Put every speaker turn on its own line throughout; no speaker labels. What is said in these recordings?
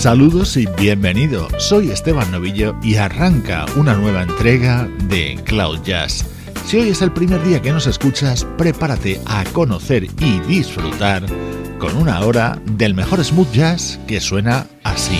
Saludos y bienvenido. Soy Esteban Novillo y arranca una nueva entrega de Cloud Jazz. Si hoy es el primer día que nos escuchas, prepárate a conocer y disfrutar con una hora del mejor smooth jazz que suena así.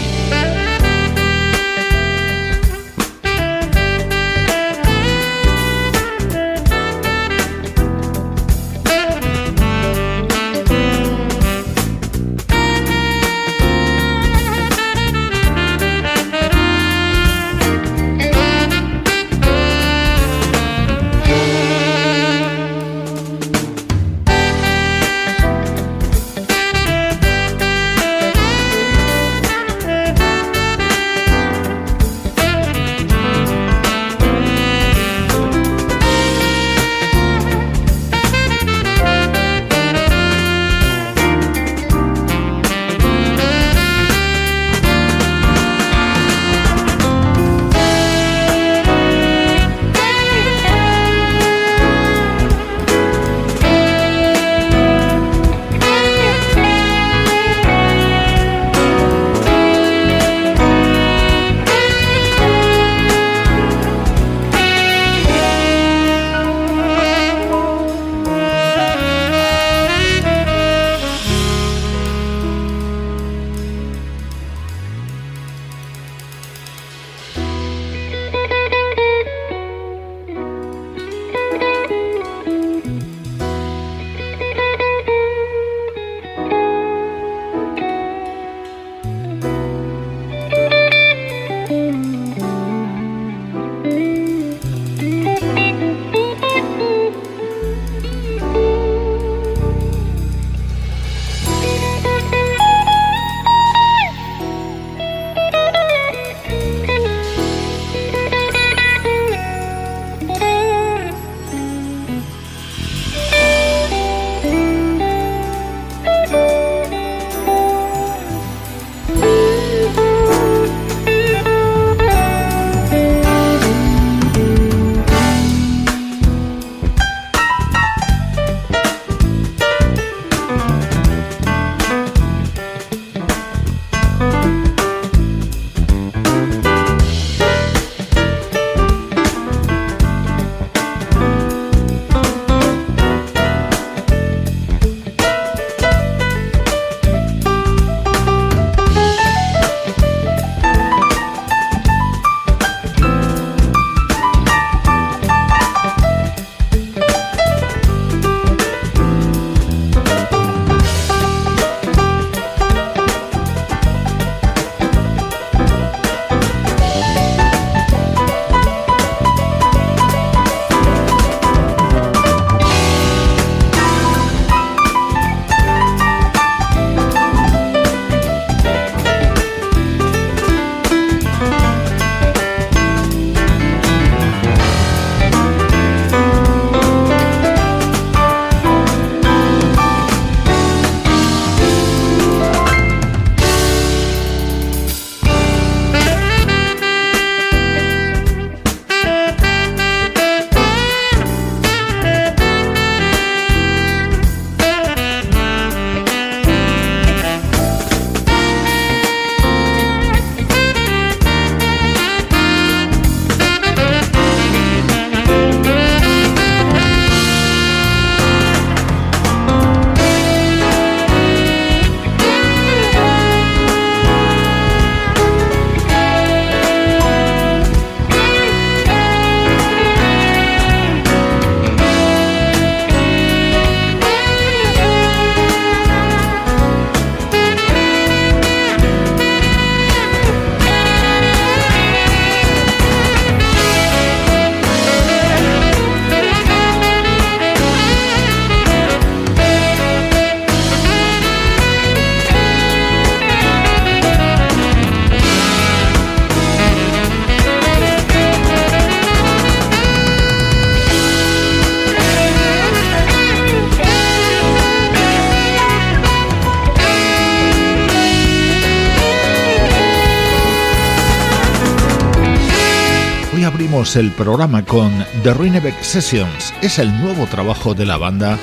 El programa con The Ruinebeck Sessions. Es el nuevo trabajo de la banda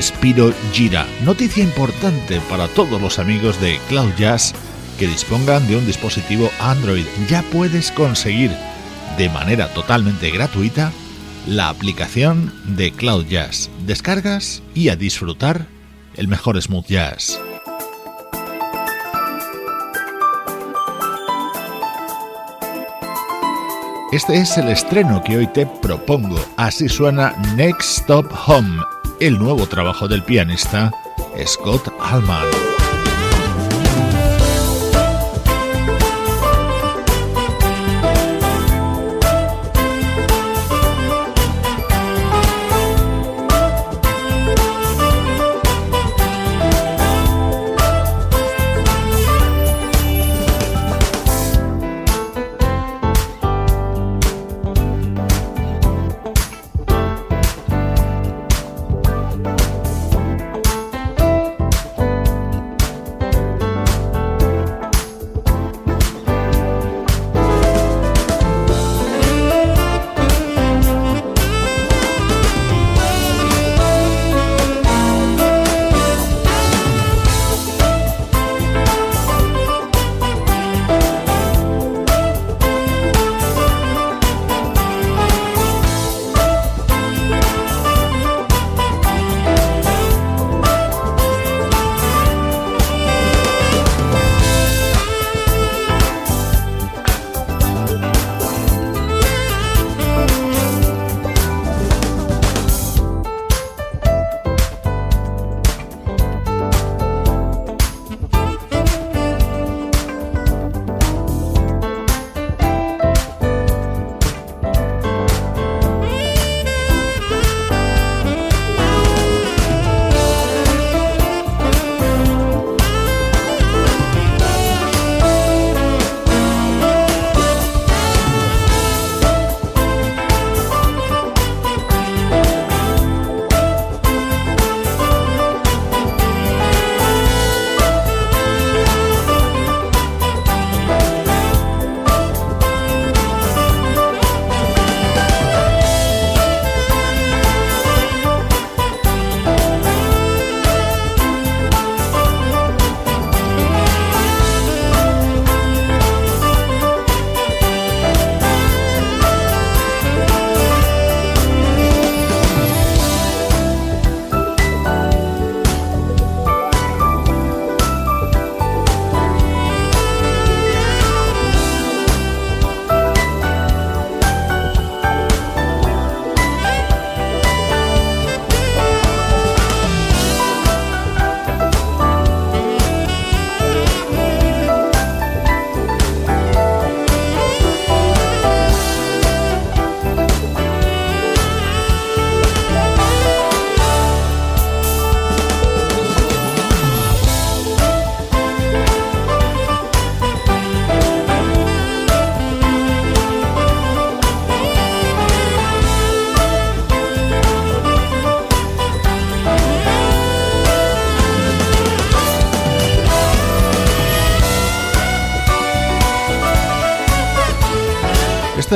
Spiro Gira. Noticia importante para todos los amigos de Cloud Jazz que dispongan de un dispositivo Android. Ya puedes conseguir de manera totalmente gratuita la aplicación de Cloud Jazz. Descargas y a disfrutar el mejor smooth jazz. Este es el estreno que hoy te propongo. Así suena Next Stop Home, el nuevo trabajo del pianista Scott Allman.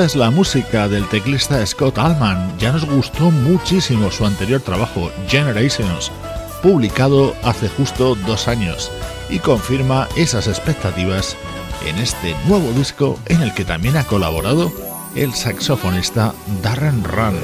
Es la música del teclista Scott Allman. Ya nos gustó muchísimo su anterior trabajo, Generations, publicado hace justo dos años, y confirma esas expectativas en este nuevo disco en el que también ha colaborado el saxofonista Darren Run.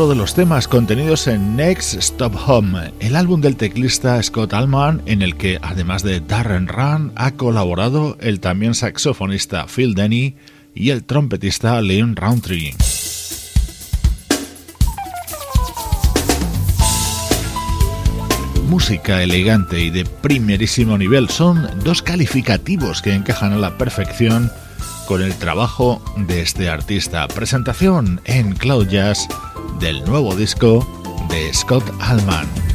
Otro de los temas contenidos en Next Stop Home, el álbum del teclista Scott Allman, en el que, además de Darren Run, ha colaborado el también saxofonista Phil Denny y el trompetista Leon Roundtree. Música elegante y de primerísimo nivel son dos calificativos que encajan a la perfección con el trabajo de este artista. Presentación en Cloud Jazz del nuevo disco de Scott Allman.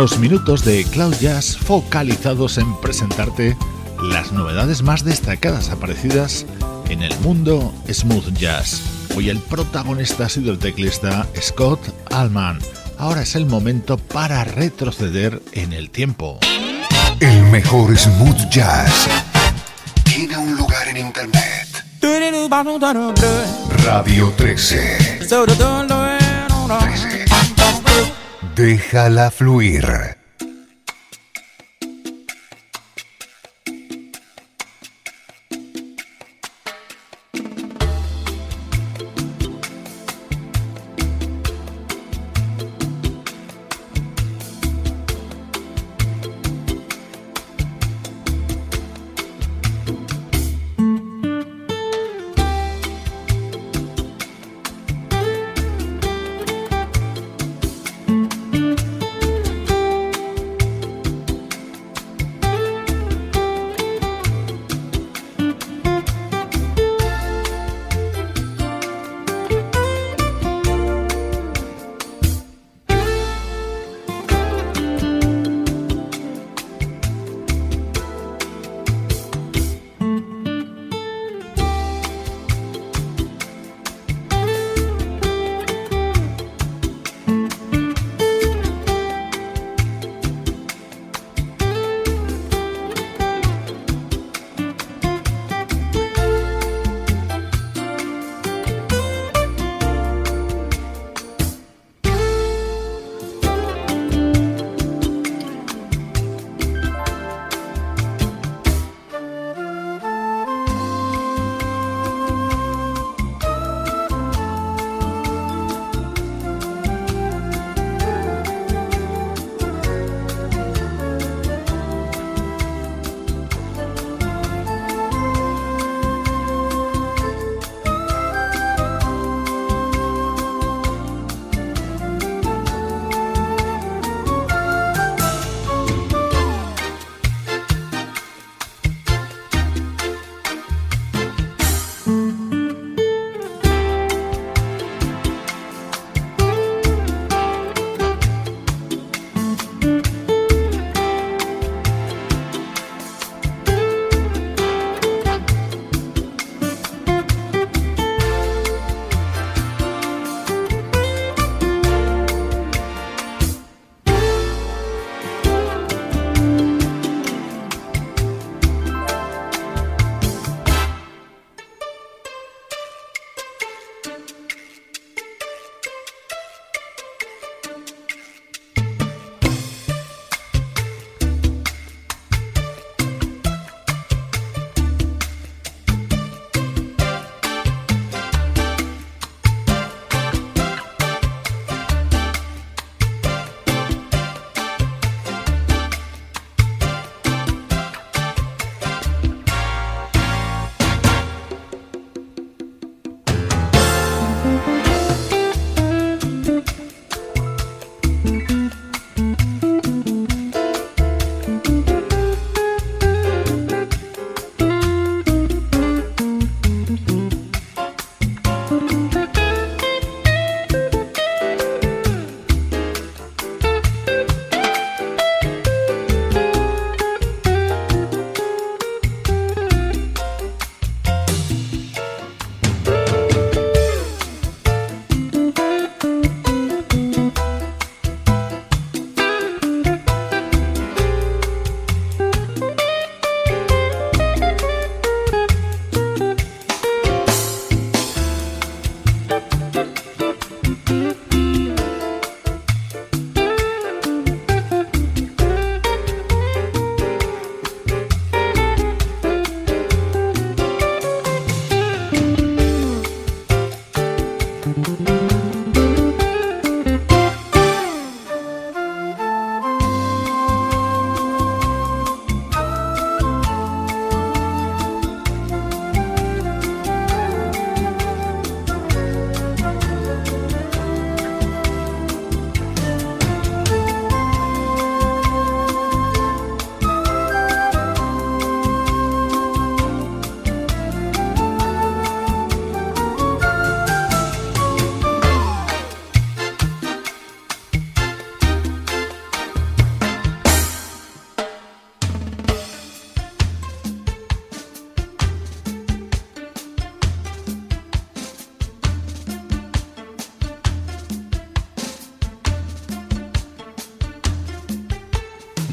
Minutos de Cloud Jazz focalizados en presentarte las novedades más destacadas aparecidas en el mundo smooth jazz. Hoy el protagonista ha sido el teclista Scott Allman. Ahora es el momento para retroceder en el tiempo.
El mejor smooth jazz tiene un lugar en internet. Radio 13. 13. Déjala fluir.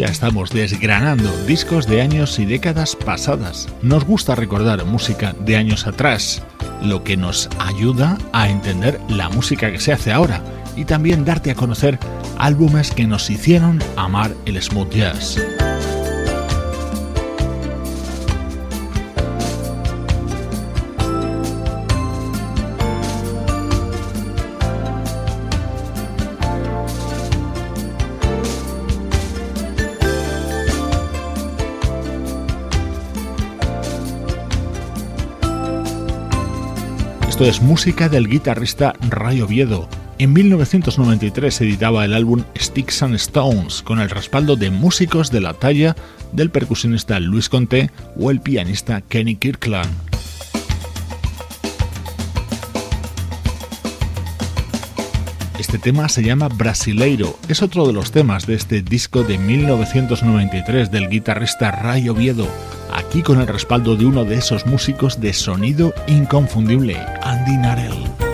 Estamos desgranando discos de años y décadas pasadas. Nos gusta recordar música de años atrás, lo que nos ayuda a entender la música que se hace ahora y también darte a conocer álbumes que nos hicieron amar el smooth jazz. Esto es música del guitarrista Ray Oviedo. En 1993 editaba el álbum Sticks and Stones con el respaldo de músicos de la talla del percusionista Luis Conté o el pianista Kenny Kirkland. Este tema se llama Brasileiro, es otro de los temas de este disco de 1993 del guitarrista Ray Oviedo aquí con el respaldo de uno de esos músicos de sonido inconfundible, Andy Narell.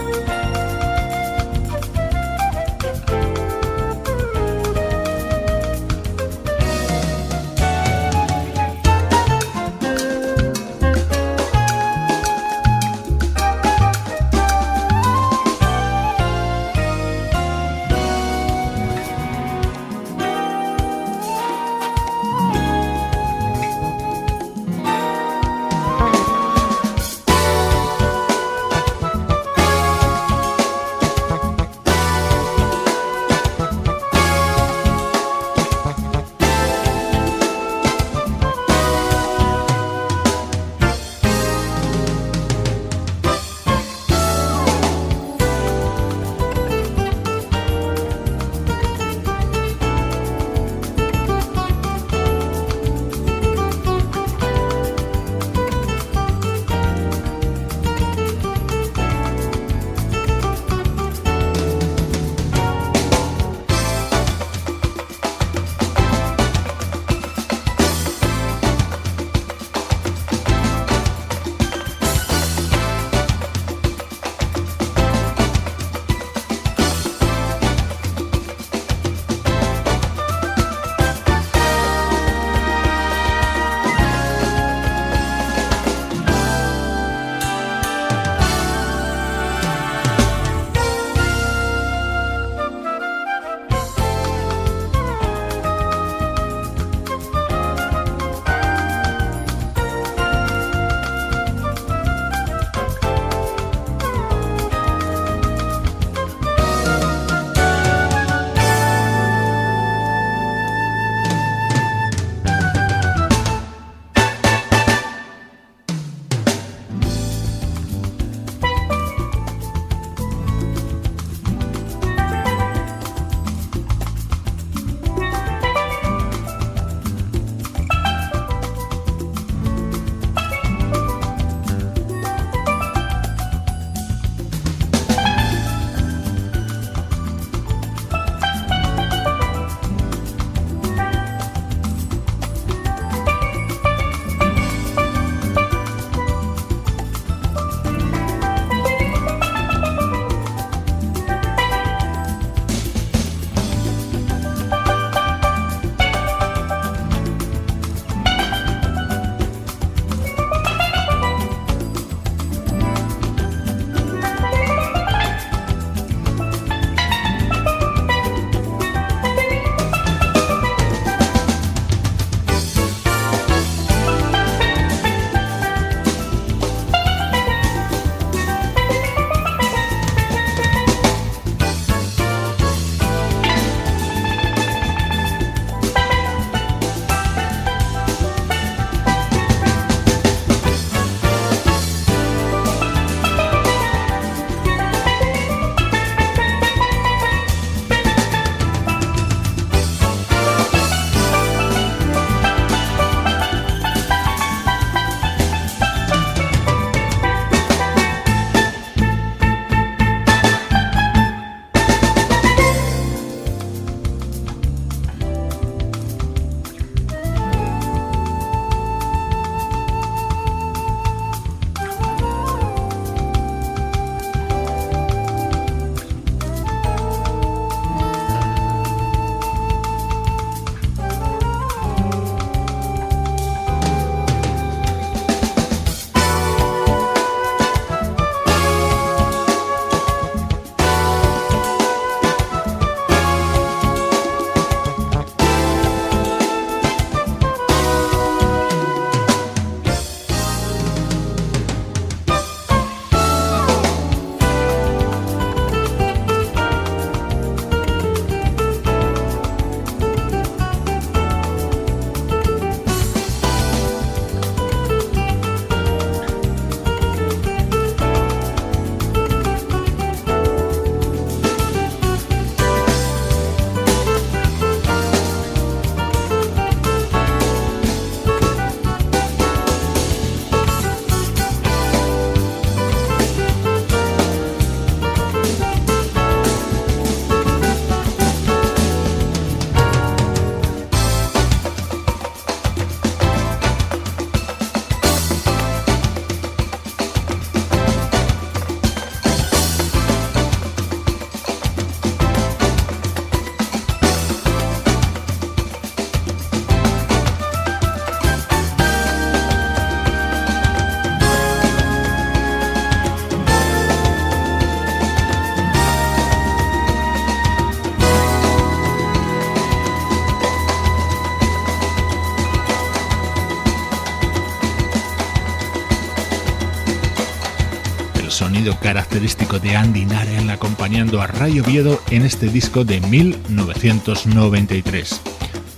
Característico de Andy Naren acompañando a Ray Oviedo en este disco de 1993.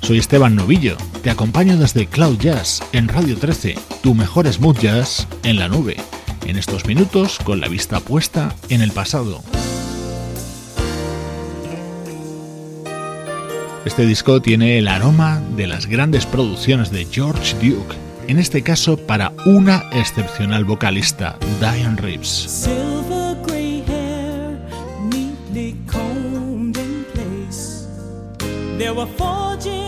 Soy Esteban Novillo, te acompaño desde Cloud Jazz en Radio 13, tu mejor smooth jazz en la nube, en estos minutos con la vista puesta en el pasado. Este disco tiene el aroma de las grandes producciones de George Duke, en este caso para una excepcional vocalista, Diane Reeves.
Deu a fonte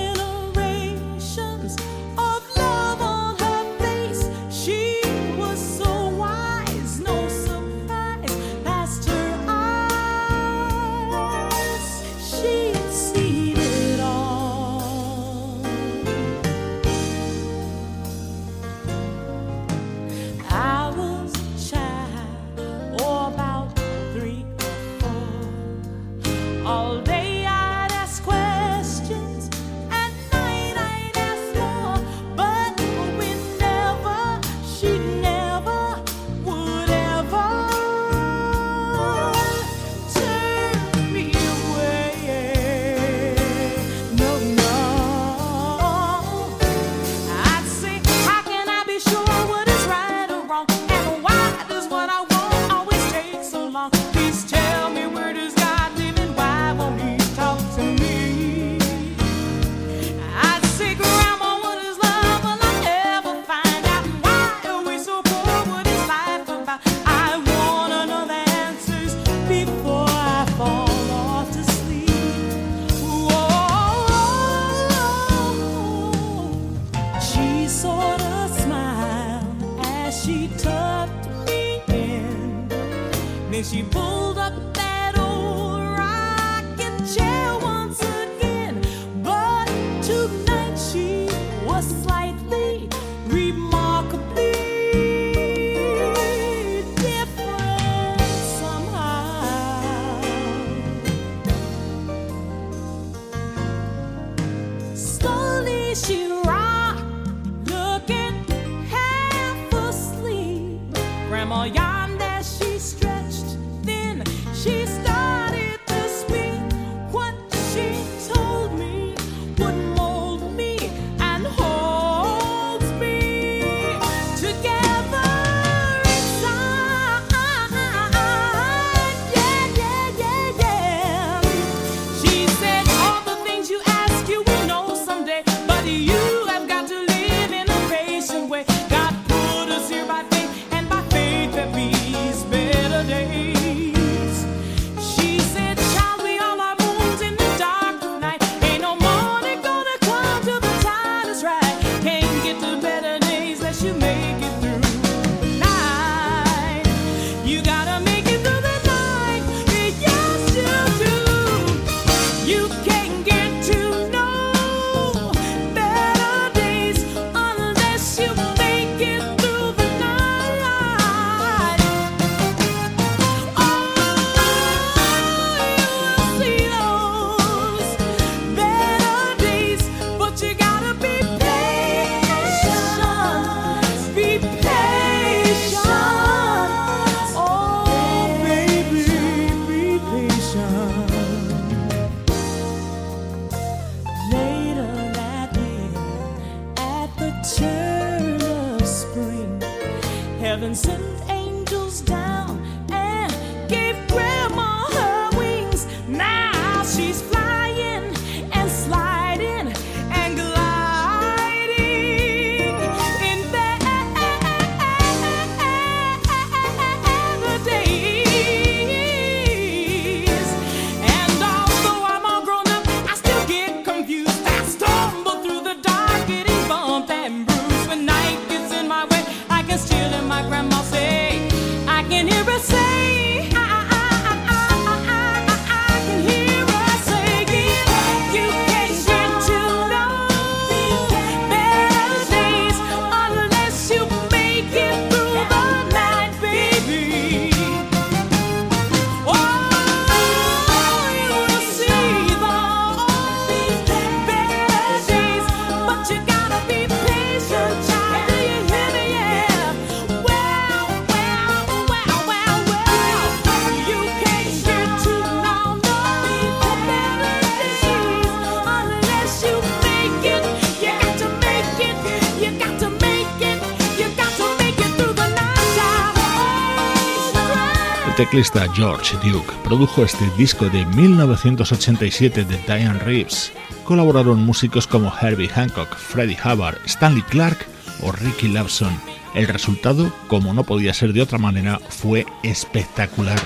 teclista George Duke produjo este disco de 1987 de Diane Reeves. Colaboraron músicos como Herbie Hancock, Freddie Hubbard, Stanley Clark o Ricky Lawson. El resultado, como no podía ser de otra manera, fue espectacular.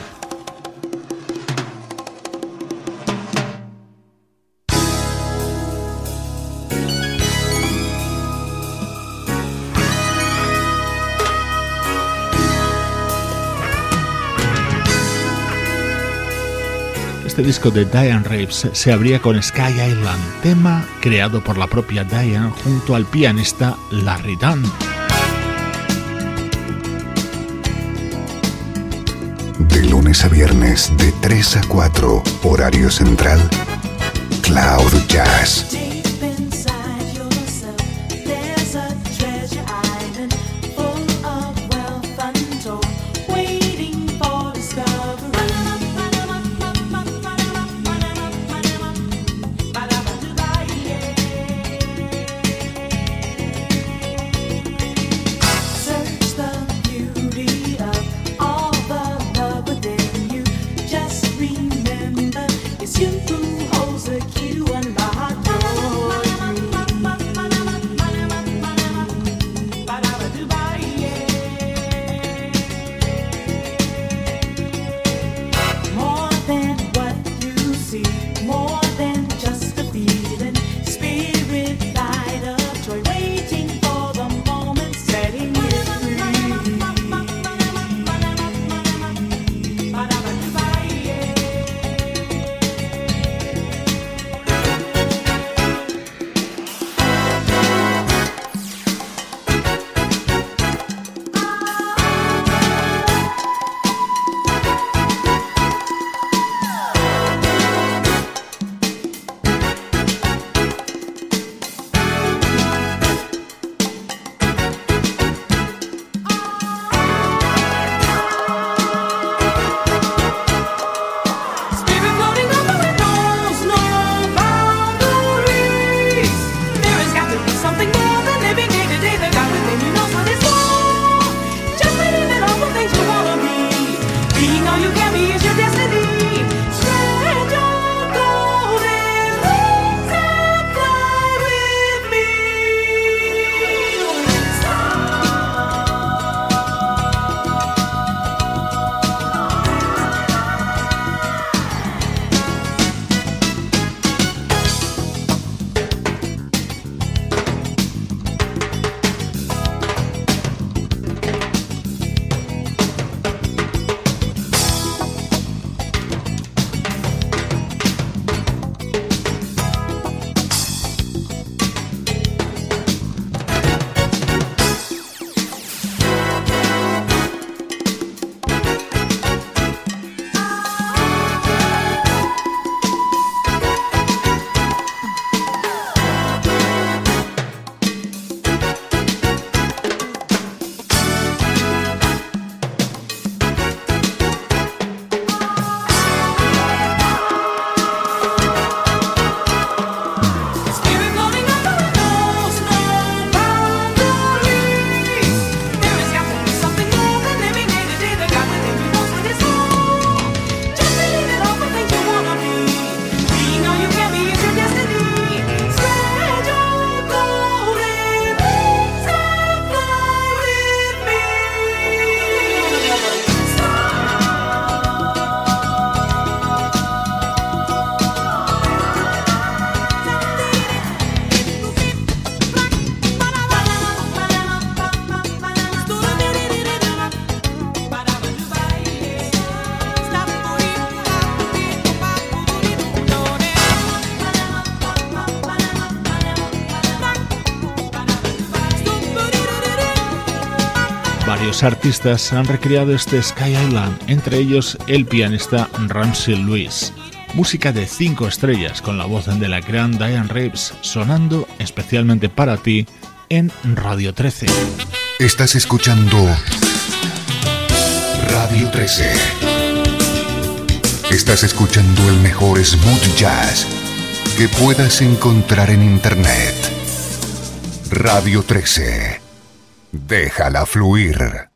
Este disco de Diane Reeves se abría con Sky Island, tema creado por la propia Diane junto al pianista Larry Dunn.
De lunes a viernes, de 3 a 4, horario central, Cloud Jazz.
Artistas han recreado este Sky Island, entre ellos el pianista Ramsey Lewis. Música de 5 estrellas con la voz de la gran Diane Reeves sonando especialmente para ti en Radio 13.
Estás escuchando Radio 13. Estás escuchando el mejor smooth jazz que puedas encontrar en Internet. Radio 13. Déjala fluir.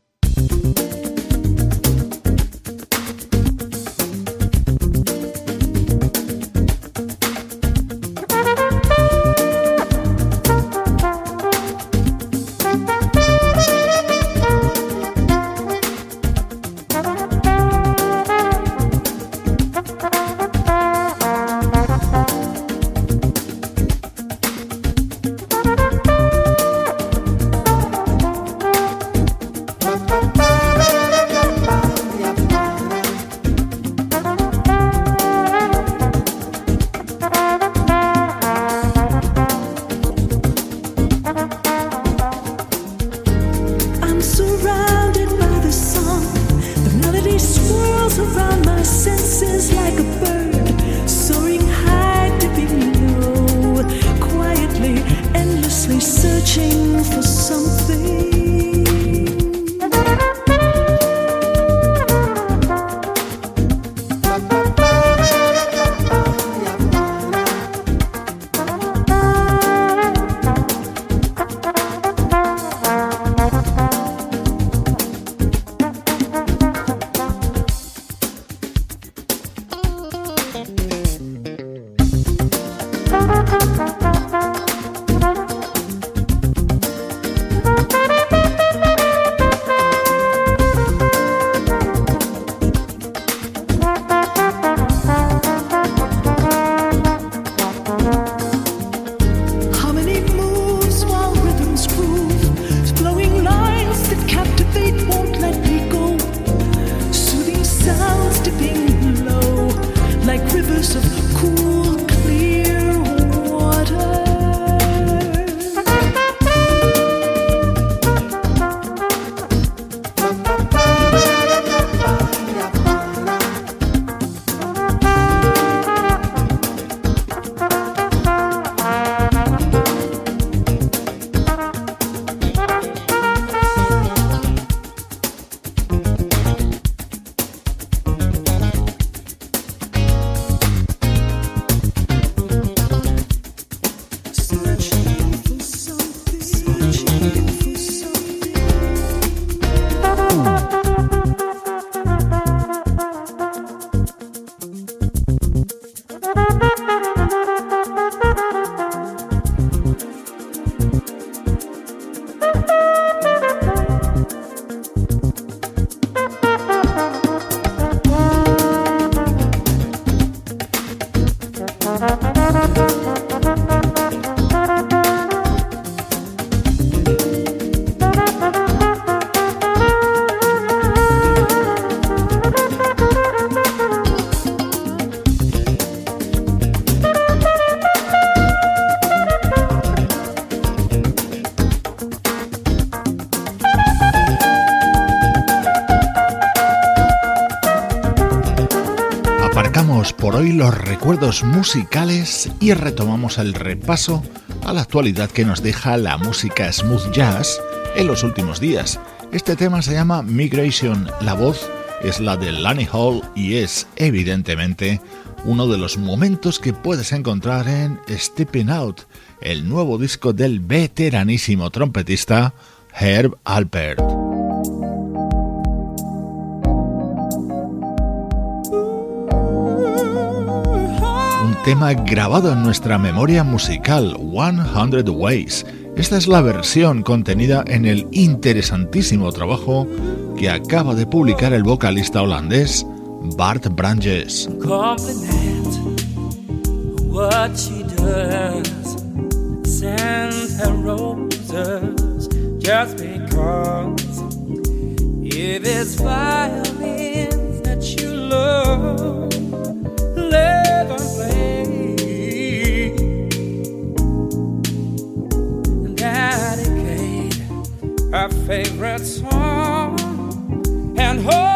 Los recuerdos musicales y retomamos el repaso a la actualidad que nos deja la música smooth jazz en los últimos días. Este tema se llama Migration. La voz es la de Lanny Hall y es evidentemente uno de los momentos que puedes encontrar en Stepping Out, el nuevo disco del veteranísimo trompetista Herb Alpert. Tema grabado en nuestra memoria musical, 100 Ways. Esta es la versión contenida en el interesantísimo trabajo que acaba de publicar el vocalista holandés Bart Branges.
Our favorite song. And hold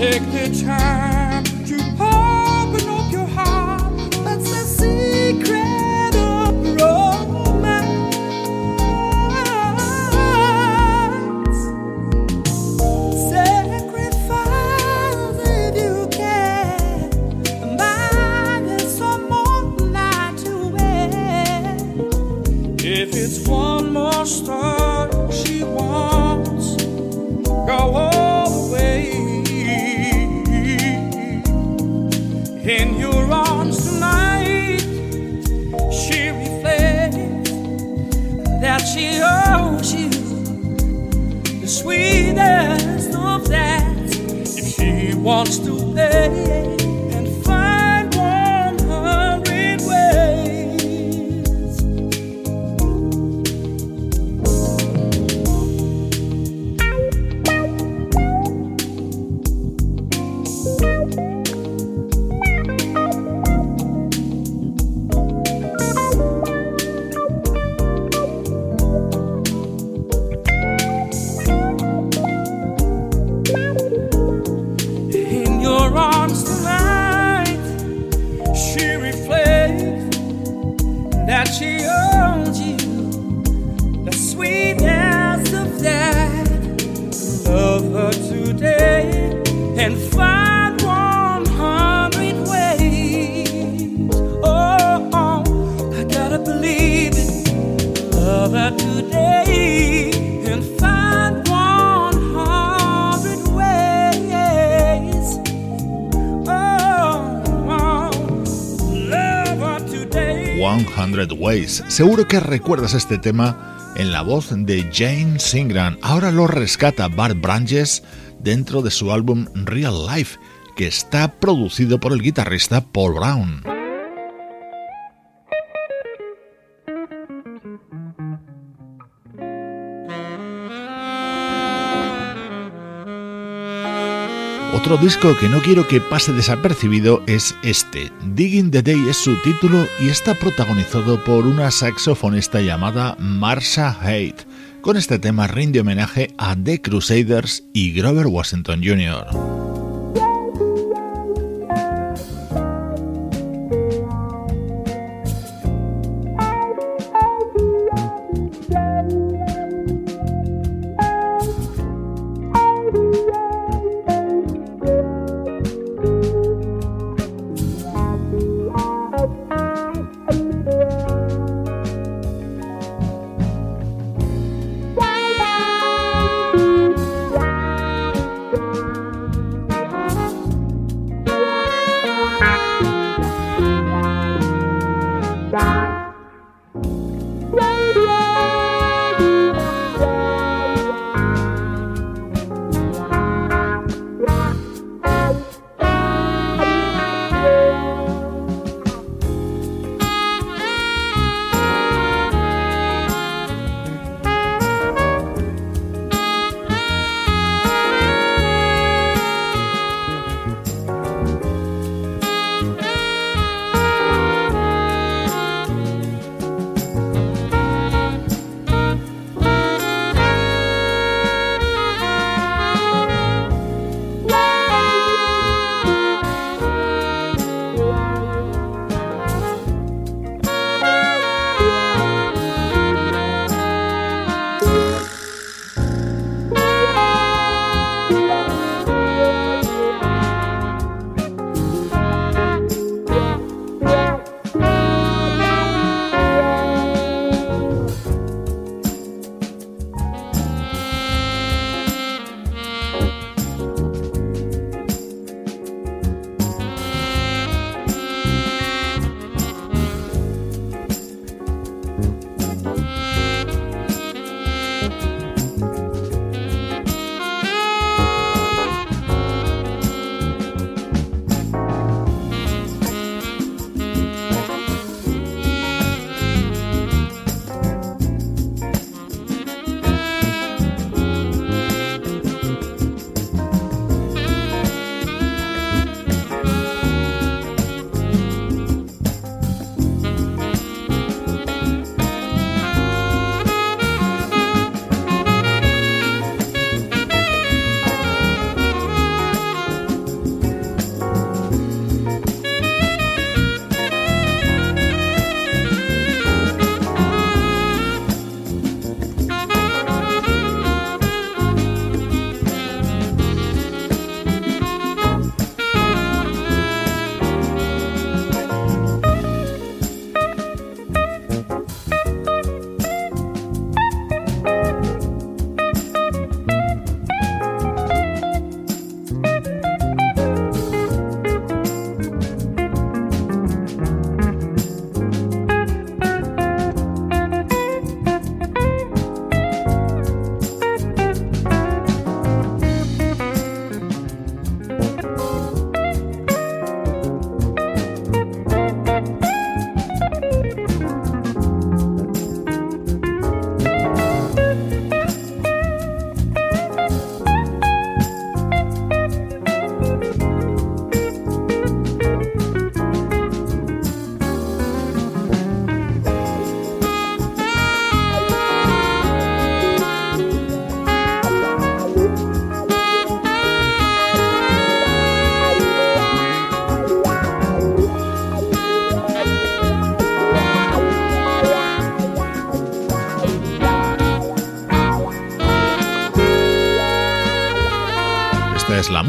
take the time
Seguro que recuerdas este tema en la voz de Jane Singran. Ahora lo rescata Bart Branches dentro de su álbum Real Life, que está producido por el guitarrista Paul Brown. Otro disco que no quiero que pase desapercibido es este. Digging the Day es su título y está protagonizado por una saxofonista llamada Marsha Haidt. Con este tema rinde homenaje a The Crusaders y Grover Washington Jr.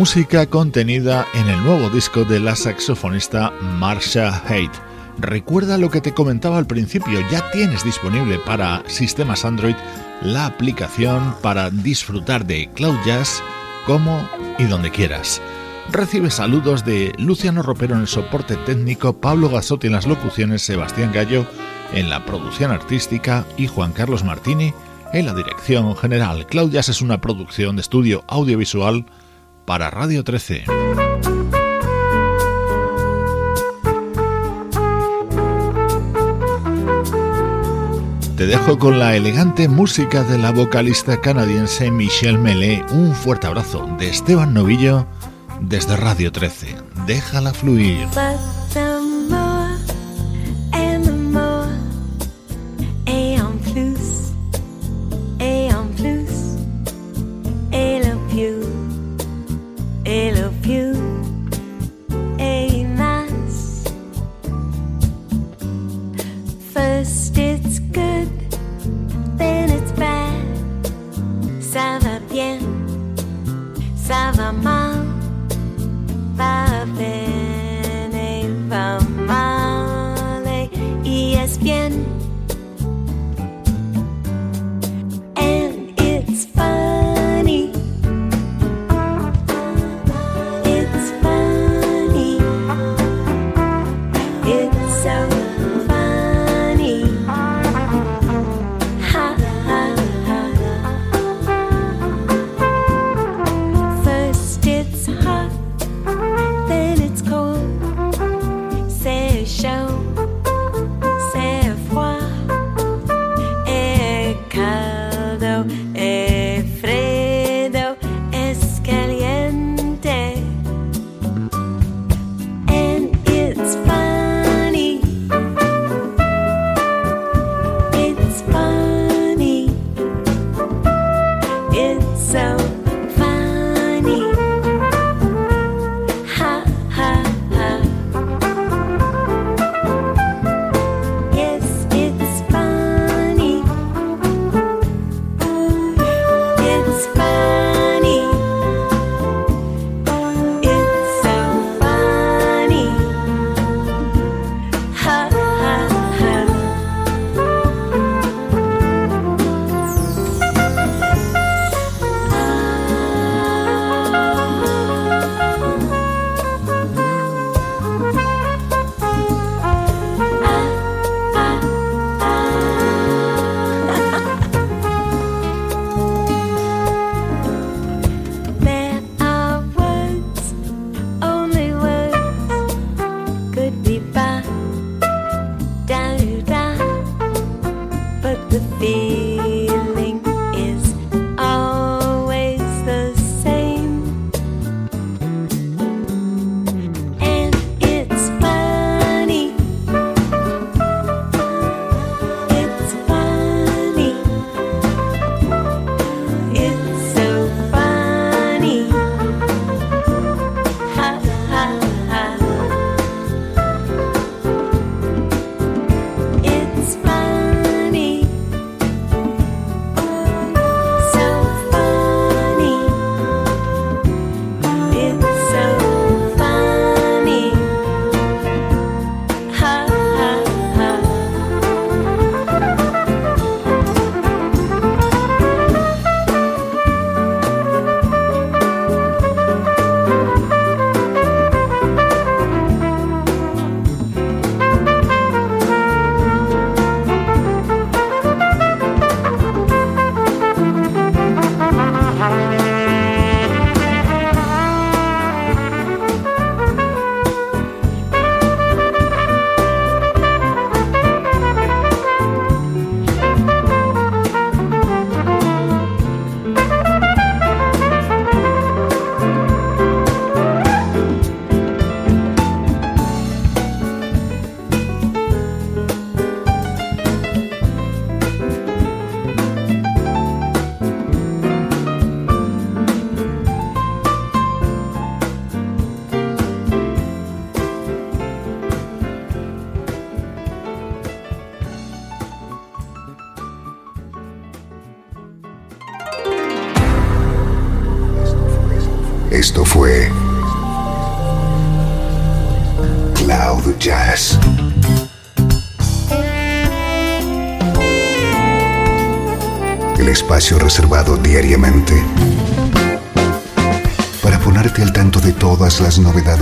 música contenida en el nuevo disco de la saxofonista Marsha Haidt. Recuerda lo que te comentaba al principio, ya tienes disponible para sistemas Android la aplicación para disfrutar de Cloud Jazz como y donde quieras. Recibe saludos de Luciano Ropero en el soporte técnico, Pablo Gasotti en las locuciones, Sebastián Gallo en la producción artística y Juan Carlos Martini en la dirección general. Cloud Jazz es una producción de estudio audiovisual para Radio 13. Te dejo con la elegante música de la vocalista canadiense Michelle Melé. Un fuerte abrazo de Esteban Novillo desde Radio 13. Déjala fluir.